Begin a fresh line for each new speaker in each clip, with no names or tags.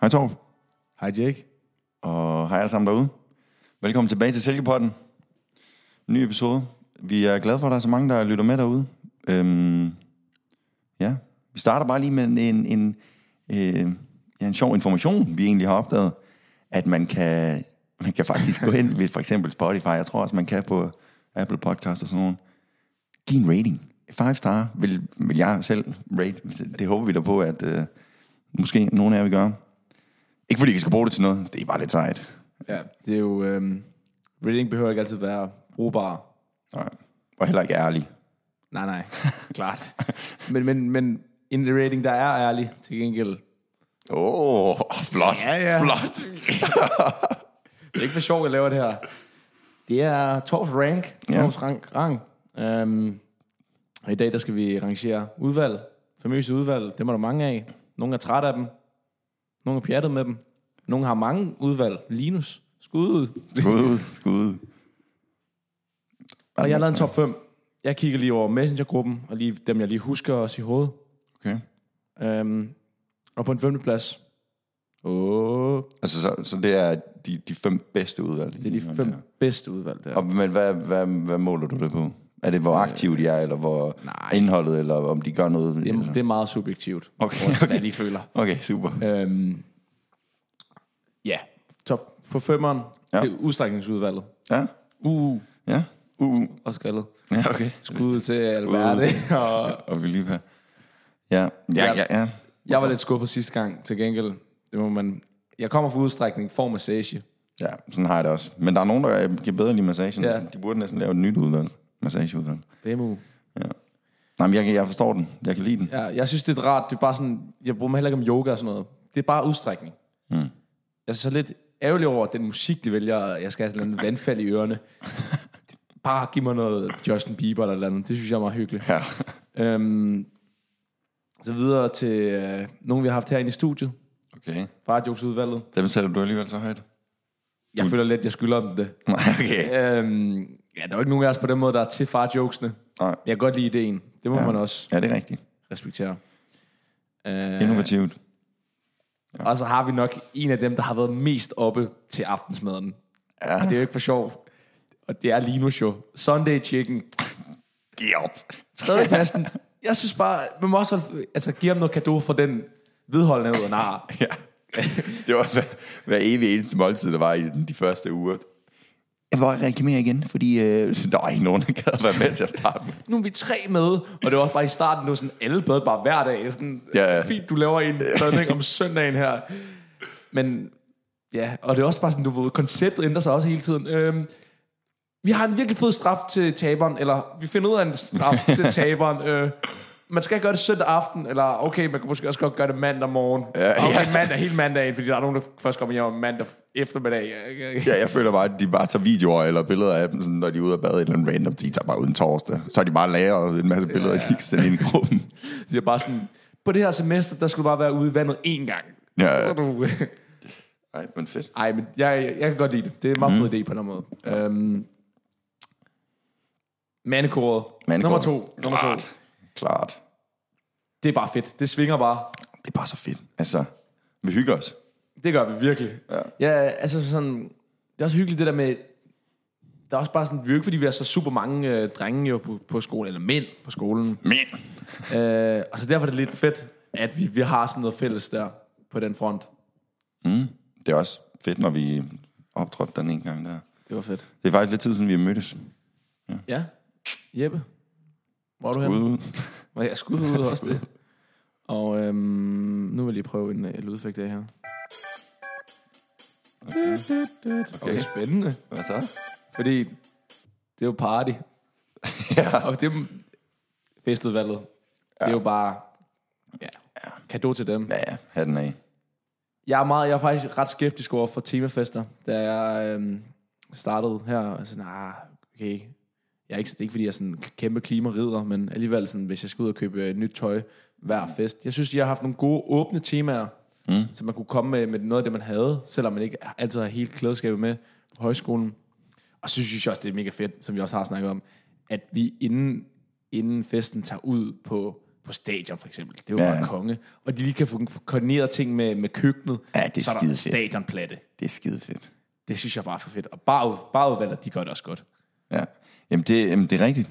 Hej Torb,
Hej Jake.
og hej alle sammen derude. Velkommen tilbage til Sælgepotten. Ny episode. Vi er glade for, at der er så mange, der lytter med derude. Øhm, ja, vi starter bare lige med en, en, en, øh, ja, en sjov information, vi egentlig har opdaget, at man kan, man kan faktisk gå ind ved for eksempel Spotify, jeg tror også, man kan på Apple Podcast og sådan noget, give en rating. Five star vil, vil jeg selv rate. Det håber vi da på, at øh, måske nogle af jer vil gøre. Ikke fordi I skal bruge det til noget, det er bare lidt sejt.
Ja, det er jo... Øhm, rating behøver ikke altid være brugbar.
Nej. Og heller ikke ærlig.
Nej, nej. Klart. Men, men, men en rating, der er ærlig, til gengæld.
Åh, oh, flot.
Ja, ja.
Flot.
Det er ikke for sjovt, jeg laver det her. Det er Torps rank.
Ja.
Torps rank. rang. Um, og i dag, der skal vi rangere udvalg. Famøse udvalg. Dem er der mange af. Nogle er trætte af dem. Nogle er pjattet med dem. Nogle har mange udvalg. Linus. Skud ud.
Skud ud, skud ud.
Og jeg har lavet en top 5. Jeg kigger lige over Messenger-gruppen, og lige dem, jeg lige husker os i hovedet.
Okay.
Um, og på en femte plads. Åh,
Altså, så, så det er de, de fem bedste udvalg?
det er de fem bedste udvalg der.
Og, men hvad, hvad, hvad måler du det på? Er det, hvor aktive de er, eller hvor
nej.
indholdet, eller om de gør noget?
Det, er, det er meget subjektivt.
Okay,
Også, hvad
okay.
lige føler.
Okay, super.
Øhm, ja, top på femmeren.
Ja.
Det er udstrækningsudvalget.
Ja,
Uh,
ja. Uh,
og skaldet.
Ja, okay.
Skud til Alberte. Og
Og vi lige her. Ja, ja,
Ja.
ja.
jeg var lidt skuffet sidste gang, til gengæld. Det må man... Jeg kommer fra udstrækning, får massage.
Ja, sådan har jeg det også. Men der er nogen, der kan bedre lide massagen.
Ja.
De burde næsten lave et nyt udvalg. Massageudvalg.
BMU.
Nej, men jeg, jeg forstår den. Jeg kan lide den.
Ja, jeg synes, det er rart. Det er bare sådan... Jeg bruger mig heller ikke om yoga og sådan noget. Det er bare udstrækning.
Mm.
Jeg er så lidt ærgerlig over, den musik, de vælger, jeg skal have sådan en vandfald i ørerne. Bare giv mig noget Justin Bieber eller et eller andet. Det synes jeg er meget hyggeligt.
Ja.
Øhm, så videre til øh, nogen, vi har haft herinde i studiet.
Okay.
Farjokesudvalget.
Dem sætter du alligevel så højt.
Jeg føler lidt, jeg skylder dem det.
Nej, okay.
Øhm, ja, der er jo ikke nogen af os på den måde, der er til farjokesene.
Nej.
Jeg kan godt lide ideen. Det må
Ja.
ja. man også
Ja, det er rigtigt.
respektere. Øh,
Innovativt.
og så har vi nok en af dem, der har været mest oppe til aftensmaden.
Ja.
Og det er jo ikke for sjov. Og det er Linus jo. Sunday chicken.
Giv op.
Tredjepladsen. jeg synes bare, man må også holde- altså, give ham noget kado for den vedholdende ud af nar.
Ja. Det var hver, hver evig eneste måltid, der var i den- de første uger. Jeg vil bare reklamere igen, fordi øh, der var ikke nogen, der gad at være med til at starte med.
nu er vi tre med, og det var også bare i starten, var sådan, alle bad bare hver dag. Sådan,
Ja, ja.
Fint, du laver en badning om søndagen her. Men ja, og det er også bare sådan, du ved, konceptet ændrer sig også hele tiden. Øhm, vi har en virkelig fed straf til taberen, eller vi finder ud af en straf til taberen. Øh, man skal gøre det søndag aften, eller okay, man kan måske også godt gøre det mandag morgen.
Ja,
okay,
ja.
mandag, hele mandagen, fordi der er nogen, der først kommer hjem mandag eftermiddag.
Ja, jeg føler bare, at de bare tager videoer eller billeder af dem, sådan, når de er ude at bade eller andet random. De tager bare uden torsdag. Så har de bare lagret en masse billeder, ja. de kan sende ind i gruppen.
Det er bare sådan, på det her semester, der skulle du bare være ude i vandet én gang.
Ja, ja.
du...
Ej, men fedt.
Ej, men jeg, jeg, jeg kan godt lide det. Det er en meget fed idé på en måde. Um, mandekoret.
Mandekoret.
Nummer to. Nummer to.
Klart.
Det er bare fedt. Det svinger bare.
Det er bare så fedt. Altså, vi hygger os.
Det gør vi virkelig.
Ja.
ja altså sådan... Det er også hyggeligt det der med... Der er også bare sådan... Vi er jo ikke, fordi vi er så super mange øh, drenge jo på, på skolen, eller mænd på skolen.
Men,
Øh, og så derfor er det lidt fedt, at vi, vi har sådan noget fælles der på den front.
mm, det er også fedt, når vi optrådte den en gang der.
Det var fedt.
Det er faktisk lidt tid siden, vi har mødtes.
Ja. Jeppe. Hvor er du henne? Og jeg skud ud også det. Og øhm, nu vil jeg lige prøve en, øh, lydeffekt af her. Okay. okay, spændende.
Hvad så?
Fordi det er jo party.
Ja.
Og det er festudvalget. Ja. Det er jo bare ja, kado til dem.
Ja, ja. Hatten af.
Jeg er, meget, jeg er faktisk ret skeptisk over for temafester, da jeg øhm, startede her. Altså, nah, okay. Jeg er ikke, det er ikke, fordi jeg er sådan en kæmpe klimarider, men alligevel, sådan, hvis jeg skal ud og købe øh, nyt tøj hver fest. Jeg synes, de har haft nogle gode, åbne temaer, mm. så man kunne komme med, med noget af det, man havde, selvom man ikke altid har helt klædeskabet med på højskolen. Og så synes jeg også, det er mega fedt, som vi også har snakket om, at vi inden, inden festen tager ud på, på stadion for eksempel. Det er jo
Ja,
bare konge. Og de lige kan få koordineret ting med, med køkkenet.
Ja, det er
så er der stadionplatte.
Det er skide fedt.
Det synes jeg bare er for fedt. Og bare, bareudvalget, de gør det også godt.
Ja. Jamen det, jamen, det er rigtigt.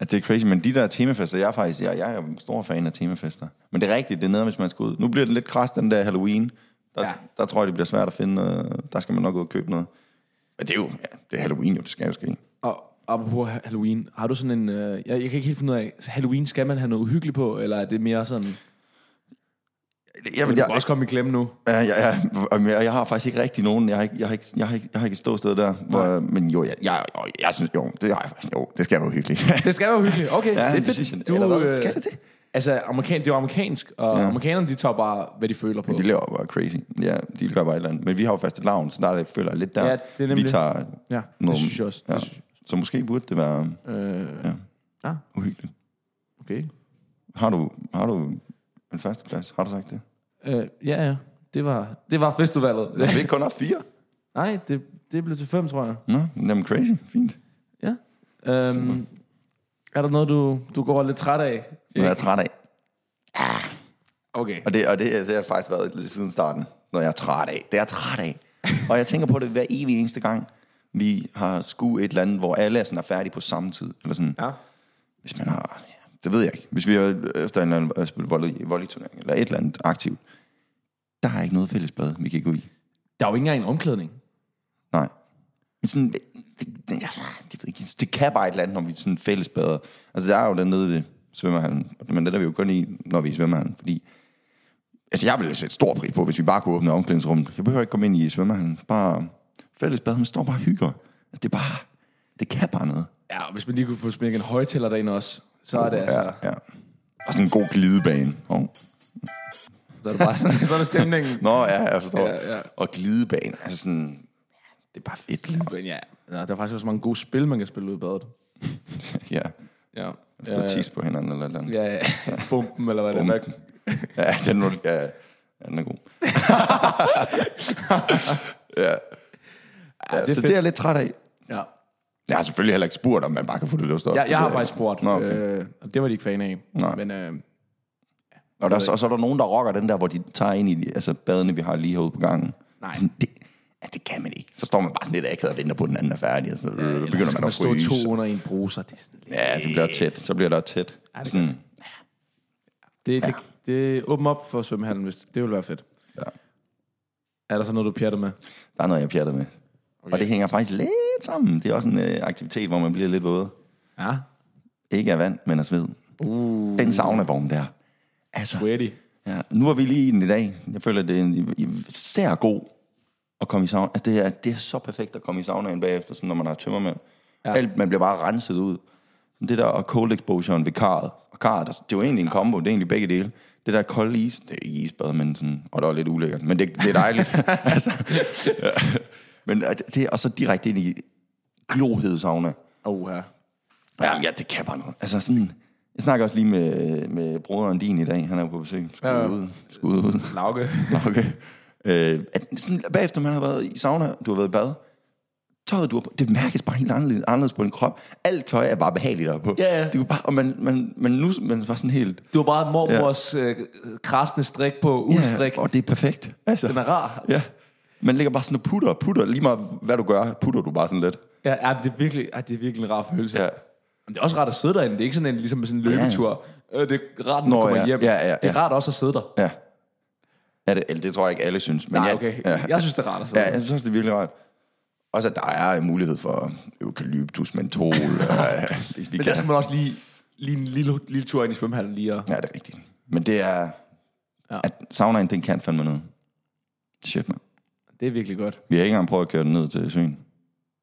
At det er crazy, men de der temafester, jeg er faktisk, jeg, jeg er stor fan af temafester. Men det er rigtigt, det er noget, hvis man skal ud. Nu bliver det lidt kras, den der Halloween. Der, ja. Der tror jeg, det bliver svært at finde, øh, der skal man nok ud og købe noget. Men det er jo, ja, det er Halloween jo, det skal jo ske.
Og apropos Ha- Halloween, har du sådan en... Øh, jeg, jeg kan ikke helt finde ud af, Halloween skal man have noget uhyggeligt på, eller er det mere sådan...
Jeg,
Jamen,
jeg,
du
jeg,
også komme i klemme nu.
Ja, ja, ja. Og Jeg, jeg har faktisk ikke rigtig nogen. Jeg har ikke, jeg har ikke, jeg har ikke, jeg har ikke et ståsted der. Hvor, men jo, jeg, jeg, jeg, jeg synes, jo, det har jeg faktisk. Jo, det skal være hyggeligt.
Det skal være uhyggeligt. Okay,
Ja,
det er fedt.
synes jeg. Eller hvad? Skal det det?
Altså, amerikan, det er jo amerikansk, og ja. amerikanerne, de tager bare, hvad de føler på.
de laver bare crazy. Ja, de gør bare et eller andet. Men vi har jo faste lavn, så der er det, føler jeg lidt der.
Ja, det er nemlig-
vi tager
Ja,
noget,
det synes jeg også.
Ja. Så måske burde det være
øh,
Ja.
ja,
uhyggeligt.
okay.
Har du, har du en førsteplads? Har du sagt det?
Øh, ja, ja. Det var, det var festivalet.
Er vi ikke kun har fire?
Nej, det, det blev til fem, tror jeg.
Nå, jamen crazy. Fint.
Ja. Øhm, er der noget, du, du går lidt træt af?
Er jeg træt af.
Okay.
Og det, og det, det har faktisk været lidt siden starten, når jeg er træt af. Det er jeg træt af. og jeg tænker på det hver evig eneste gang, vi har sku et eller andet, hvor alle er, sådan er færdige på samme tid. Eller sådan,
Ja.
hvis man har, ja, det ved jeg ikke, hvis vi er efter en eller anden spille volley, volleyturnering, eller et eller andet aktivt, der er ikke noget fælles bad, vi kan gå i.
Der er jo ikke engang en omklædning.
Nej. Men sådan, det, det, det, det, ved ikke, det kan bare et eller andet, når vi sådan fælles bader. Altså, der er jo den nede ved svømmehallen, men det er vi jo kun i, når vi er i svømmehallen, fordi Altså, jeg ville sætte stor pris på, hvis vi bare kunne åbne omklædningsrummet. Jeg behøver ikke komme ind i svømmehallen. Bare fælles bad, man står bare og hygger. Det er bare, det kan bare noget.
Ja, og hvis man lige kunne få smækket en højtæller derinde også, så er det altså...
Ja, ja. Og sådan en god glidebane. Oh.
Så er det bare sådan, så er det stemningen.
Nå, ja, jeg forstår.
Ja, ja.
Og glidebane, altså sådan, det er bare fedt.
Men ja, ja, der er faktisk også mange gode spil, man kan spille ud i badet.
ja,
Ja.
stå og tisse på hinanden eller et eller andet.
Ja, ja. Bumpen, eller hvad det er.
Bumpen. Ja, den er, ja, ja, den er god. ja. ja,
det er
så
fedt.
det er jeg lidt træt af.
Ja.
Jeg har selvfølgelig heller ikke spurgt, om man bare kan få det løst op.
Jeg, jeg har faktisk spurgt,
Nå, okay.
øh, og det var de ikke fan af.
Nej.
Men øh,
Og, der, og så er der nogen, der rocker den der, hvor de tager ind i altså badene, vi har lige herude på gangen.
Nej.
Sådan, det, ja, det kan man ikke. Så står man bare sådan lidt akavet og venter på, at den anden er færdig. Og så øh,
ellers
begynder man at
stå
fryse.
to under en bruser. Det, er sådan lidt-
Ja, det bliver tæt. Så bliver der tæt.
Ja, det
sådan,
det, det, det åbner op for svømmehallen, hvis det vil være fedt.
Ja.
Er der så noget, du pjatter med?
der er noget, jeg pjatter med. Okay. Og det hænger faktisk lidt sammen. Det er også en øh, aktivitet, hvor man bliver lidt våd.
Ja.
Ikke af vand, men af sved.
Uh,
Den saunavogn der. Altså,
sweaty.
ja, nu er vi lige i den i dag. Jeg føler, det er en, især god at komme i sauna. Altså, det, er, det er så perfekt at komme i saunaen bagefter, sådan, når man har tømmermænd. Ja. Alt, man bliver bare renset ud. Det der og cold exposure ved karret. Og karret, det er jo egentlig en kombo, det er egentlig begge dele. Det der kolde is, det er ikke isbad, men sådan, og det var lidt ulækkert, men det, det er dejligt. altså, ja. Men øh, det, og så direkte ind i glohed sauna.
Oh, ja.
Ja, ja, det kan bare noget. Altså sådan, jeg snakker også lige med, med broderen din i dag, han er jo på besøg. Skud
Ja, ja.
ud, skud ud.
Lauke.
Okay. Øh, at sådan, bagefter man har været i sauna, du har været i bad, tøjet, du har, på, det mærkes bare helt anderledes, anderledes på din krop. Alt tøj er bare behageligt på.
Ja, ja.
Det kunne bare, og man, man, man nu man var sådan helt...
Du har bare mormors ja. øh, krasne strik på uldstrik.
Ja, og det er perfekt. Altså,
Den er rar.
ja. Man ligger bare sådan og putter og putter. Lige meget hvad du gør, putter du bare sådan lidt.
Ja, ja det, er virkelig, ja, det er virkelig en rar følelse.
Ja.
Men det er også rart at sidde derinde. Det er ikke sådan en, ligesom sådan en løbetur. Ja. Øh, det er rart, når
Nå,
kommer
ja.
hjem.
Ja, ja,
Det er
ja.
rart også at sidde der.
Ja. Ja, det, eller det tror jeg ikke alle synes. Men
Nej,
ja,
okay.
Ja.
Jeg synes, det er rart at sidde
Ja, jeg synes det er virkelig rart. Også at der er mulighed for eukalyptus, mentol. øh, vi
Men
kan,
der skal man også lige, lige en lille, lille tur ind i svømmehallen lige og...
Ja, det er rigtigt. Men det er...
Ja.
Ja. At saunaen, den kan fandme noget. Shit, man.
Det er virkelig godt.
Vi har ikke engang prøvet at køre den ned til søen.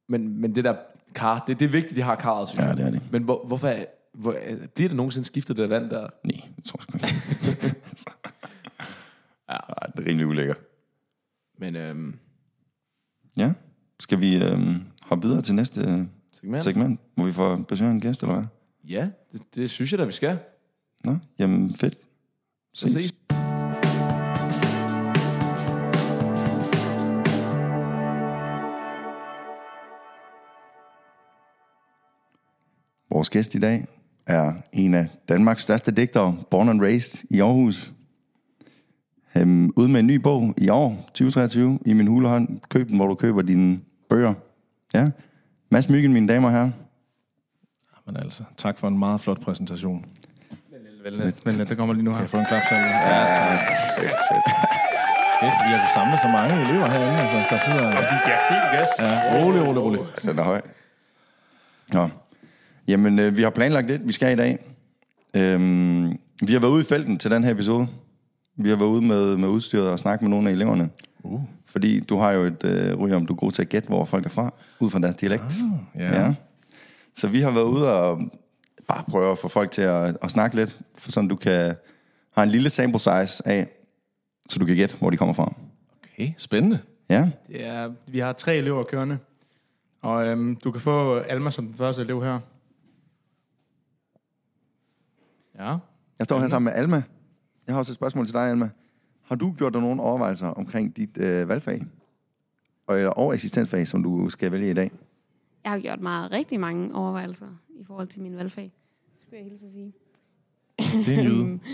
Men, men det der kar, det, det er vigtigt, de har karret, synes
Ja,
jeg.
det er det.
Men hvor, hvorfor er, hvor, bliver det nogensinde skiftet det vand der?
Nej, det tror jeg sgu ikke. ja. Ej, det er rimelig ulækker.
Men øhm,
Ja. Skal vi øhm, hoppe videre til næste øh,
segment?
segment, hvor vi får besøg af en gæst, eller hvad?
Ja, det, det synes jeg da, vi skal.
Nå, jamen fedt.
Så ses.
Vores gæst i dag er en af Danmarks største digtere, born and raised i Aarhus. Øhm, ude med en ny bog i år, 2023, i min hulehånd. Køb den, hvor du køber dine bøger. Ja. Mads Myggen, mine damer og herrer.
Men altså, tak for en meget flot præsentation.
Vent lidt, vent lidt, det kommer lige nu her.
Kan jeg få en klapsalve? Ja, tak. Fedt, vi har kunnet samle så mange elever herinde, altså, der sidder...
De giver helt gas.
Ja, rolig, rolig, rolig.
Den er høj. Nå. Jamen, øh, vi har planlagt lidt, vi skal i dag. Øhm, vi har været ude i felten til den her episode. Vi har været ude med, med udstyret og snakket med nogle af eleverne.
Uh.
Fordi du har jo et øh, ryg om, du er god til at gætte, hvor folk er fra, ud fra deres dialekt.
Ah, ja.
Ja. Så vi har været ude og bare prøve at få folk til at, at snakke lidt, for sådan du kan have en lille sample size af, så du kan gætte, hvor de kommer fra.
Okay, spændende.
Ja,
Det er, vi har tre elever kørende. Og øhm, du kan få Alma som den første elev her. Ja.
jeg står her sammen med Alma. Jeg har også et spørgsmål til dig, Alma. Har du gjort dig nogle overvejelser omkring dit øh, valgfag? Og, eller, og eksistensfag, som du skal vælge i dag?
Jeg har gjort mig rigtig mange overvejelser i forhold til min valgfag. Skulle jeg at sige.
Det er en jyde.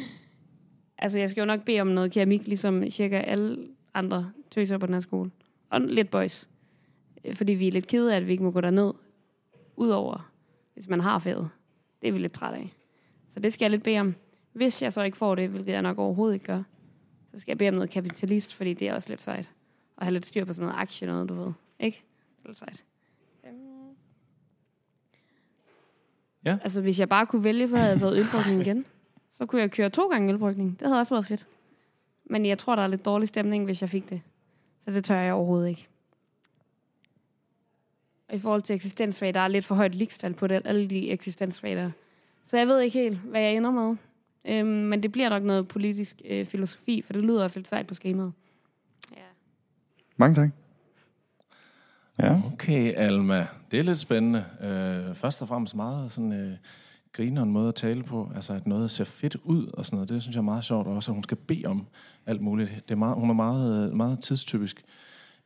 Altså, jeg skal jo nok bede om noget keramik, ligesom cirka alle andre tøser på den her skole. Og lidt boys. Øh, Fordi vi er lidt kede af, at vi ikke må gå derned. Udover, hvis man har faget. Det er vi lidt træt af. Så det skal jeg lidt bede om. Hvis jeg så ikke får det, hvilket jeg nok overhovedet ikke gør, så skal jeg bede om noget kapitalist, fordi det er også lidt sejt. Og have lidt styr på sådan noget aktie noget, du ved. Ikke? Det er lidt sejt. Øhm.
Ja.
Altså, hvis jeg bare kunne vælge, så havde jeg taget ølbrygning igen. Så kunne jeg køre to gange ølbrygning. Det havde også været fedt. Men jeg tror, der er lidt dårlig stemning, hvis jeg fik det. Så det tør jeg overhovedet ikke. Og i forhold til eksistensfag, der er lidt for højt ligstal på det, alle de eksistensfag der. Så jeg ved ikke helt, hvad jeg ender med. Øhm, men det bliver nok noget politisk øh, filosofi, for det lyder også lidt sejt på skemaet. Ja.
Mange tak. Ja,
Okay, Alma. Det er lidt spændende. Øh, først og fremmest meget sådan øh, griner en måde at tale på. Altså, at noget ser fedt ud og sådan noget. Det synes jeg er meget sjovt. Og også, at hun skal bede om alt muligt. Det er meget, hun er meget, meget tidstypisk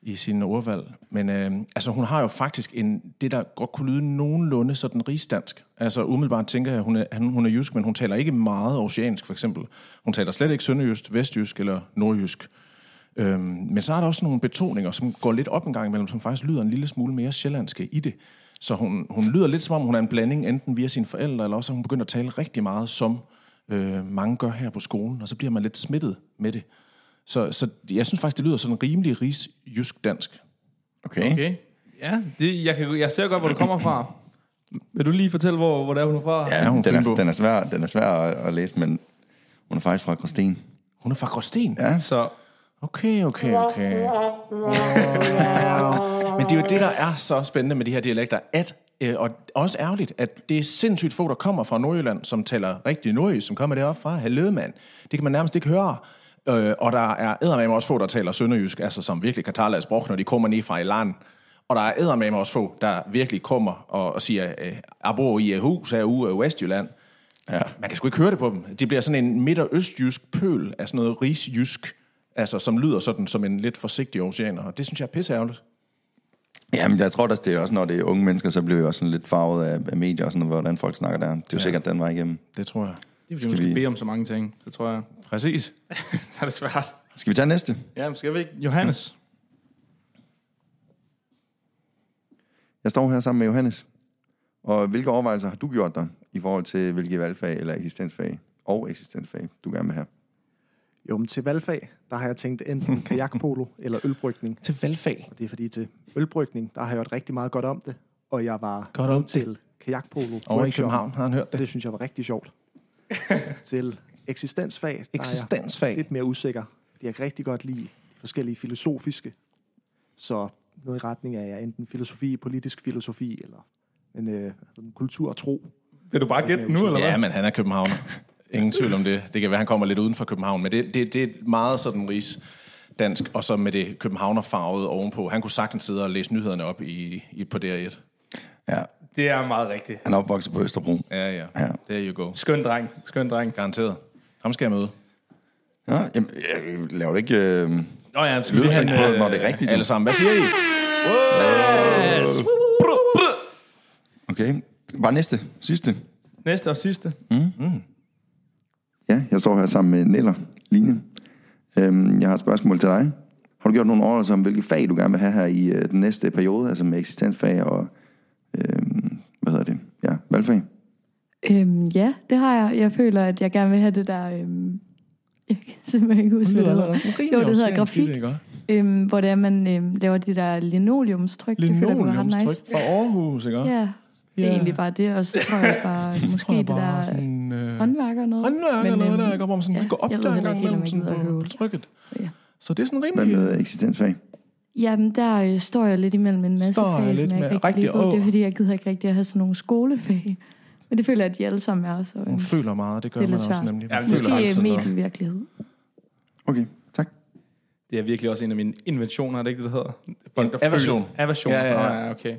i sin ordvalg. Men øh, altså, hun har jo faktisk en, det, der godt kunne lyde nogenlunde sådan rigsdansk. Altså, umiddelbart tænker jeg, at hun er, han- hun er jysk, men hun taler ikke meget oceansk, for eksempel. Hun taler slet ikke sønderjysk, vestjysk eller nordjysk. Øhm, men så er der også nogle betoninger, som går lidt op en gang imellem, som faktisk lyder en lille smule mere sjællandske i det. Så hun, hun lyder lidt som om, hun er en blanding, enten via sine forældre, eller også at hun begynder at tale rigtig meget, som øh, mange gør her på skolen, og så bliver man lidt smittet med det. Så, så jeg synes faktisk, det lyder sådan rimelig rigsjysk dansk.
okay.
Okay. Ja, det, jeg, kan, jeg ser godt, hvor du kommer fra. Vil du lige fortælle, hvor, hvor det er, hun er fra?
Ja,
hun
den, er, den, er svær, den er svær at, at læse, men hun er faktisk fra Gråsten.
Hun er fra Gråsten.
Ja,
Så
Okay, okay, okay. Men det er jo det, der er så spændende med de her dialekter, at, øh, og også ærgerligt, at det er sindssygt få, der kommer fra Nordjylland, som taler rigtig nordjysk, som kommer deroppe fra. Hallo, mand. Det kan man nærmest ikke høre. Øh, og der er eddermame også få, der taler sønderjysk, altså som virkelig kan tale af sprog, når de kommer ned fra i land. Og der er eddermame også få, der virkelig kommer og, og siger, øh, jeg bor i et hus herude i Vestjylland.
ja.
Man kan sgu ikke høre det på dem. De bliver sådan en midt- og østjysk pøl af sådan noget rigsjysk, altså som lyder sådan som en lidt forsigtig oceaner. Og det synes jeg er pisseærgerligt.
Jamen, jeg tror også, det er også, når det er unge mennesker, så bliver jeg også sådan lidt farvet af, af medier og sådan noget, hvordan folk snakker der. Det er jo ja. sikkert den vej igennem.
Det tror jeg.
Det er fordi, hun
Skal
skal
vi-
bede om så mange ting. Det tror jeg.
Præcis.
Så er det svært.
Skal vi tage næste?
Ja, men skal vi ikke? Johannes.
Jeg står her sammen med Johannes. Og hvilke overvejelser har du gjort dig i forhold til, hvilke valgfag eller eksistensfag og eksistensfag, du gerne vil have?
Jo, men til valgfag, der har jeg tænkt enten kajakpolo eller ølbrygning.
Til valgfag.
Og det er fordi til ølbrygning, der har jeg hørt rigtig meget godt om det. Og jeg var
Godt om
til kajakpolo
Over i København har han hørt
og
det.
det synes jeg var rigtig sjovt. til eksistensfag, er
Eksistensfag.
lidt mere usikker. Jeg kan rigtig godt lide de forskellige filosofiske. Så noget i retning af ja, enten filosofi, politisk filosofi, eller en, øh, sådan kultur og tro.
Vil du bare gætte nu, eller hvad?
Ja, men han er københavner. Ingen tvivl om det. Det kan være, han kommer lidt uden for København, men det, det, det er meget sådan ris dansk, og så med det københavnerfarvede ovenpå. Han kunne sagtens sidde og læse nyhederne op i, i på DR1.
Ja,
Det er meget rigtigt.
han er opvokset på Østerbro.
Ja, ja.
Ja.
There you go.
Skøn dreng. Skøn dreng.
Garanteret. Ham skal jeg møde.
Ja, jamen, jeg laver det ikke øh,
Nå ja, skal have
på,
en,
når
øh,
det er rigtigt.
Alle sammen. Hvad siger I?
Okay, bare næste. Sidste.
Næste og sidste.
Ja, jeg står her sammen med Neller Line. Øhm, jeg har et spørgsmål til dig. Har du gjort nogle overvejelser om, hvilke fag du gerne vil have her i øh, den næste periode, altså med eksistensfag og, øhm, det, ja, valgfag?
Øhm, ja, det har jeg. Jeg føler, at jeg gerne vil have det der... Øhm, jeg kan simpelthen ikke huske, hvad det hedder. Jo, det hedder grafik. Øhm, hvor det er, man øhm, laver de der linoleumstryk. Jeg
Linoleumstryk
nice.
fra Aarhus, ikke?
Ja, det er
Ja.
egentlig bare det. Og så tror jeg bare, måske det der
sådan, øh,
håndværker og noget.
håndværk eller
Men,
noget, der, ikke? hvor man sådan
ja,
går op
jeg
der en gang imellem
jeg
sådan på, på trykket.
Så ja.
Så det er sådan
Hvad
rimelig...
med eksistensfag?
Jamen, der øh, står jeg lidt imellem en masse
Står jeg
fag,
lidt
som jeg
med
ikke rigtig
rigtig.
Det er fordi, jeg gider ikke rigtig at have sådan nogle skolefag. Men det føler jeg, at de alle sammen er. Så,
Hun
øhm,
føler meget, det gør
Det
man også
svært.
nemlig.
Ja, måske
noget.
medievirkelighed.
Okay, tak.
Det er virkelig også en af mine inventioner, er det ikke det, det hedder?
Aversion.
Aversion.
Ja, ja, ja.
Ja, okay.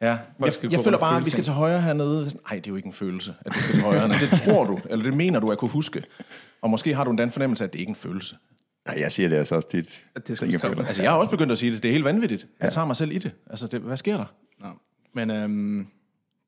Ja, jeg, jeg føler
en
bare, at vi skal til højre hernede. Nej, det er jo ikke en følelse, at du skal til højre hernede. Det tror du, eller det mener du at kunne huske. Og måske har du endda en fornemmelse af, at det ikke er en følelse.
Nej, jeg siger det altså også tit.
Det skal
Jeg.
Altså, jeg har også begyndt at sige det. Det er helt vanvittigt. Jeg tager mig selv i det. Altså, det, hvad sker der?
Nå. Men øhm,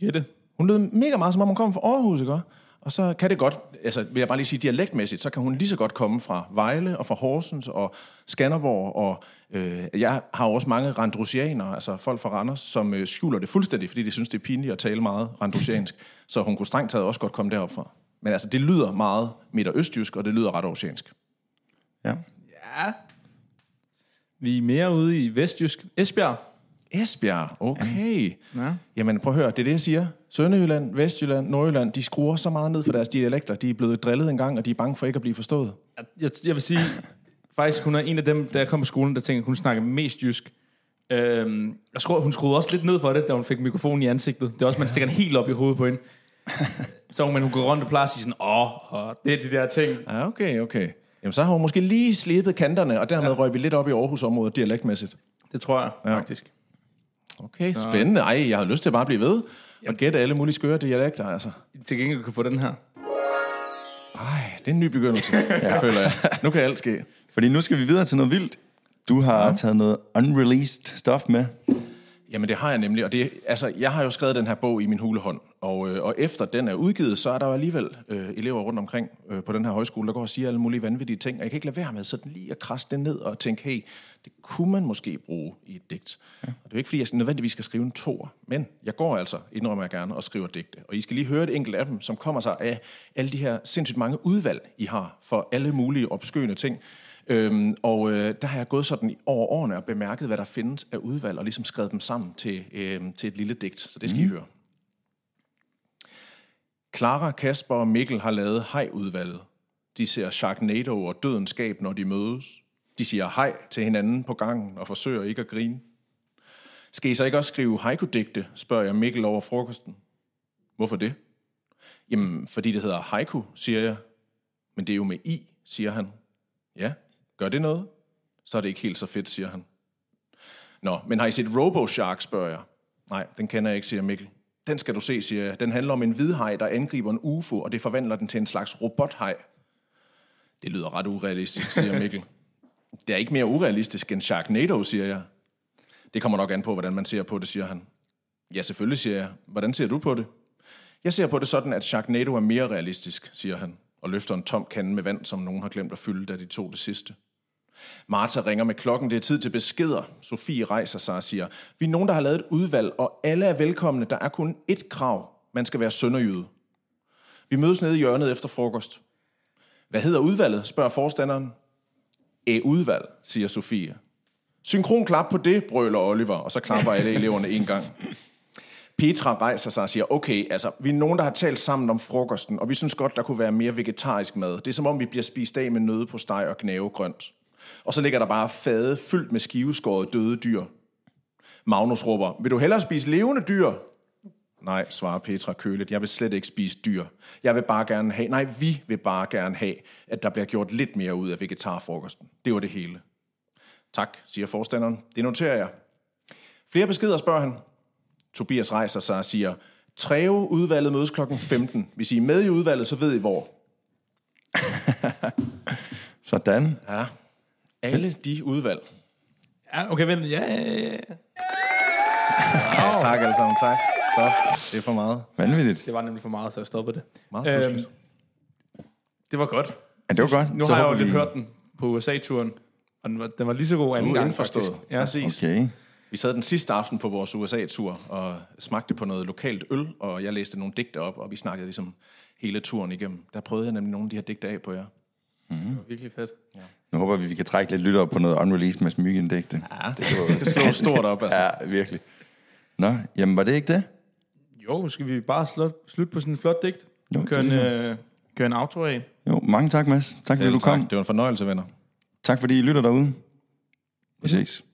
Jette,
Hun lød mega meget, som om hun kommer fra Aarhus, ikke? Og så kan det godt, altså vil jeg bare lige sige dialektmæssigt, så kan hun lige så godt komme fra Vejle og fra Horsens og Skanderborg. Og øh, jeg har jo også mange randrusianere, altså folk fra Randers, som øh, skjuler det fuldstændig, fordi de synes, det er pinligt at tale meget randrusiansk. så hun kunne strengt taget også godt komme derop fra. Men altså, det lyder meget midt- og østjysk, og det lyder ret oceansk.
Ja.
ja. Vi er mere ude i Vestjysk. Esbjerg.
Esbjerg, okay.
Ja.
Jamen prøv at høre, det er det, jeg siger. Sønderjylland, Vestjylland, Nordjylland, de skruer så meget ned for deres dialekter. De er blevet drillet en gang, og de er bange for ikke at blive forstået.
Jeg, jeg vil sige, faktisk hun er en af dem, da jeg kom på skolen, der tænkte, hun snakker mest jysk. Øhm, jeg tror, hun skruede også lidt ned for det, da hun fik mikrofonen i ansigtet. Det er også, man stikker den helt op i hovedet på hende. Så men hun går rundt og plejer at sige sådan, åh, åh, det er de der ting.
Ja, okay, okay. Jamen, så har hun måske lige slebet kanterne, og dermed ja. røg vi lidt op i Aarhus-området dialektmæssigt.
Det tror jeg,
Ja.
faktisk.
Okay, spændende. Ej, jeg har lyst til bare at blive ved og gætte alle mulige skøre dialekter, altså.
Til gengæld du kan få den her.
Ej, det er en ny begyndelse, ja. føler jeg. Nu kan alt ske.
Fordi nu skal vi videre til noget vildt. Du har ja. taget noget unreleased stof med.
Jamen, det har jeg nemlig, og det, altså, jeg har jo skrevet den her bog i min hulehånd, og, øh, og efter den er udgivet, så er der jo alligevel øh, elever rundt omkring øh, på den her højskole, der går og siger alle mulige vanvittige ting, og jeg kan ikke lade være med sådan lige at krasse det ned og tænke, hey, det kunne man måske bruge i et digt. Ja. Og det er jo ikke, fordi jeg nødvendigvis skal skrive en tor, men jeg går altså, indrømmer jeg gerne, og skriver digte. Og I skal lige høre et enkelt af dem, som kommer sig af alle de her sindssygt mange udvalg, I har for alle mulige opskøende ting. Øhm, og øh, der har jeg gået sådan over årene og bemærket, hvad der findes af udvalg, og ligesom skrevet dem sammen til, øh, til et lille digt. Så det skal mm. I høre. Clara, Kasper og Mikkel har lavet hej-udvalget. De ser Sharknado og dødens skab, når de mødes. De siger hej til hinanden på gangen og forsøger ikke at grine. Skal I så ikke også skrive haiku-digte, spørger jeg Mikkel over frokosten. Hvorfor det? Jamen, fordi det hedder haiku, siger jeg. Men det er jo med i, siger han. Ja, gør det noget? Så er det ikke helt så fedt, siger han. Nå, men har I set RoboShark, spørger jeg. Nej, den kender jeg ikke, siger Mikkel. Den skal du se, siger jeg. Den handler om en hvidhaj, der angriber en UFO, og det forvandler den til en slags robothaj. Det lyder ret urealistisk, siger Mikkel. Det er ikke mere urealistisk end Sharknado, siger jeg. Det kommer nok an på, hvordan man ser på det, siger han. Ja, selvfølgelig, siger jeg. Hvordan ser du på det? Jeg ser på det sådan, at Sharknado er mere realistisk, siger han, og løfter en tom kande med vand, som nogen har glemt at fylde, da de tog det sidste. Martha ringer med klokken, det er tid til beskeder. Sofie rejser sig og siger, vi er nogen, der har lavet et udvalg, og alle er velkomne. Der er kun ét krav. Man skal være sønderjyde. Vi mødes nede i hjørnet efter frokost. Hvad hedder udvalget, spørger forstanderen. Æ udvalg, siger Sofie. Synkron klap på det, brøler Oliver, og så klapper alle eleverne en gang. Petra rejser sig og siger, okay, altså, vi er nogen, der har talt sammen om frokosten, og vi synes godt, der kunne være mere vegetarisk mad. Det er som om, vi bliver spist af med nøde på steg og gnavegrønt. Og så ligger der bare fade fyldt med skiveskåret døde dyr. Magnus råber, vil du hellere spise levende dyr? Nej, svarer Petra køligt, jeg vil slet ikke spise dyr. Jeg vil bare gerne have, nej, vi vil bare gerne have, at der bliver gjort lidt mere ud af vegetarfrokosten. Det var det hele. Tak, siger forstanderen. Det noterer jeg. Flere beskeder spørger han. Tobias rejser sig og siger, Treve udvalget mødes klokken 15. Hvis I er med i udvalget, så ved I hvor.
Sådan.
Ja. Alle de udvalg.
Ja, okay, vent. Ja, ja, ja.
Ja, tak alle sammen, tak. Så, det er for meget.
Vanvittigt.
Det var nemlig for meget, så jeg stoppede det.
Meget
Øhm,
pludseligt.
det var godt.
Ja, det var godt.
Nu
Så
har jeg jo lidt hørt den på USA-turen, og den var, den var lige så god anden
Du
gang, faktisk. Ja.
Præcis.
Okay.
Vi sad den sidste aften på vores USA-tur og smagte på noget lokalt øl, og jeg læste nogle digte op, og vi snakkede ligesom hele turen igennem. Der prøvede jeg nemlig nogle af de her digte af på jer.
Det var virkelig fedt.
Nu håber vi, vi kan trække lidt lyttere på noget unreleased med smygindægte.
Ja, det skal slå stort op, altså.
Ja, virkelig. Nå, jamen var det ikke det?
Jo, skal vi bare slut, slutte på sådan en flot digt?
Jo, det
Køre en, øh, køre en outro af.
Jo, mange tak, Mads. Tak fordi du kom.
tak. Det var en fornøjelse, venner.
Tak fordi I lytter derude. Vi ses.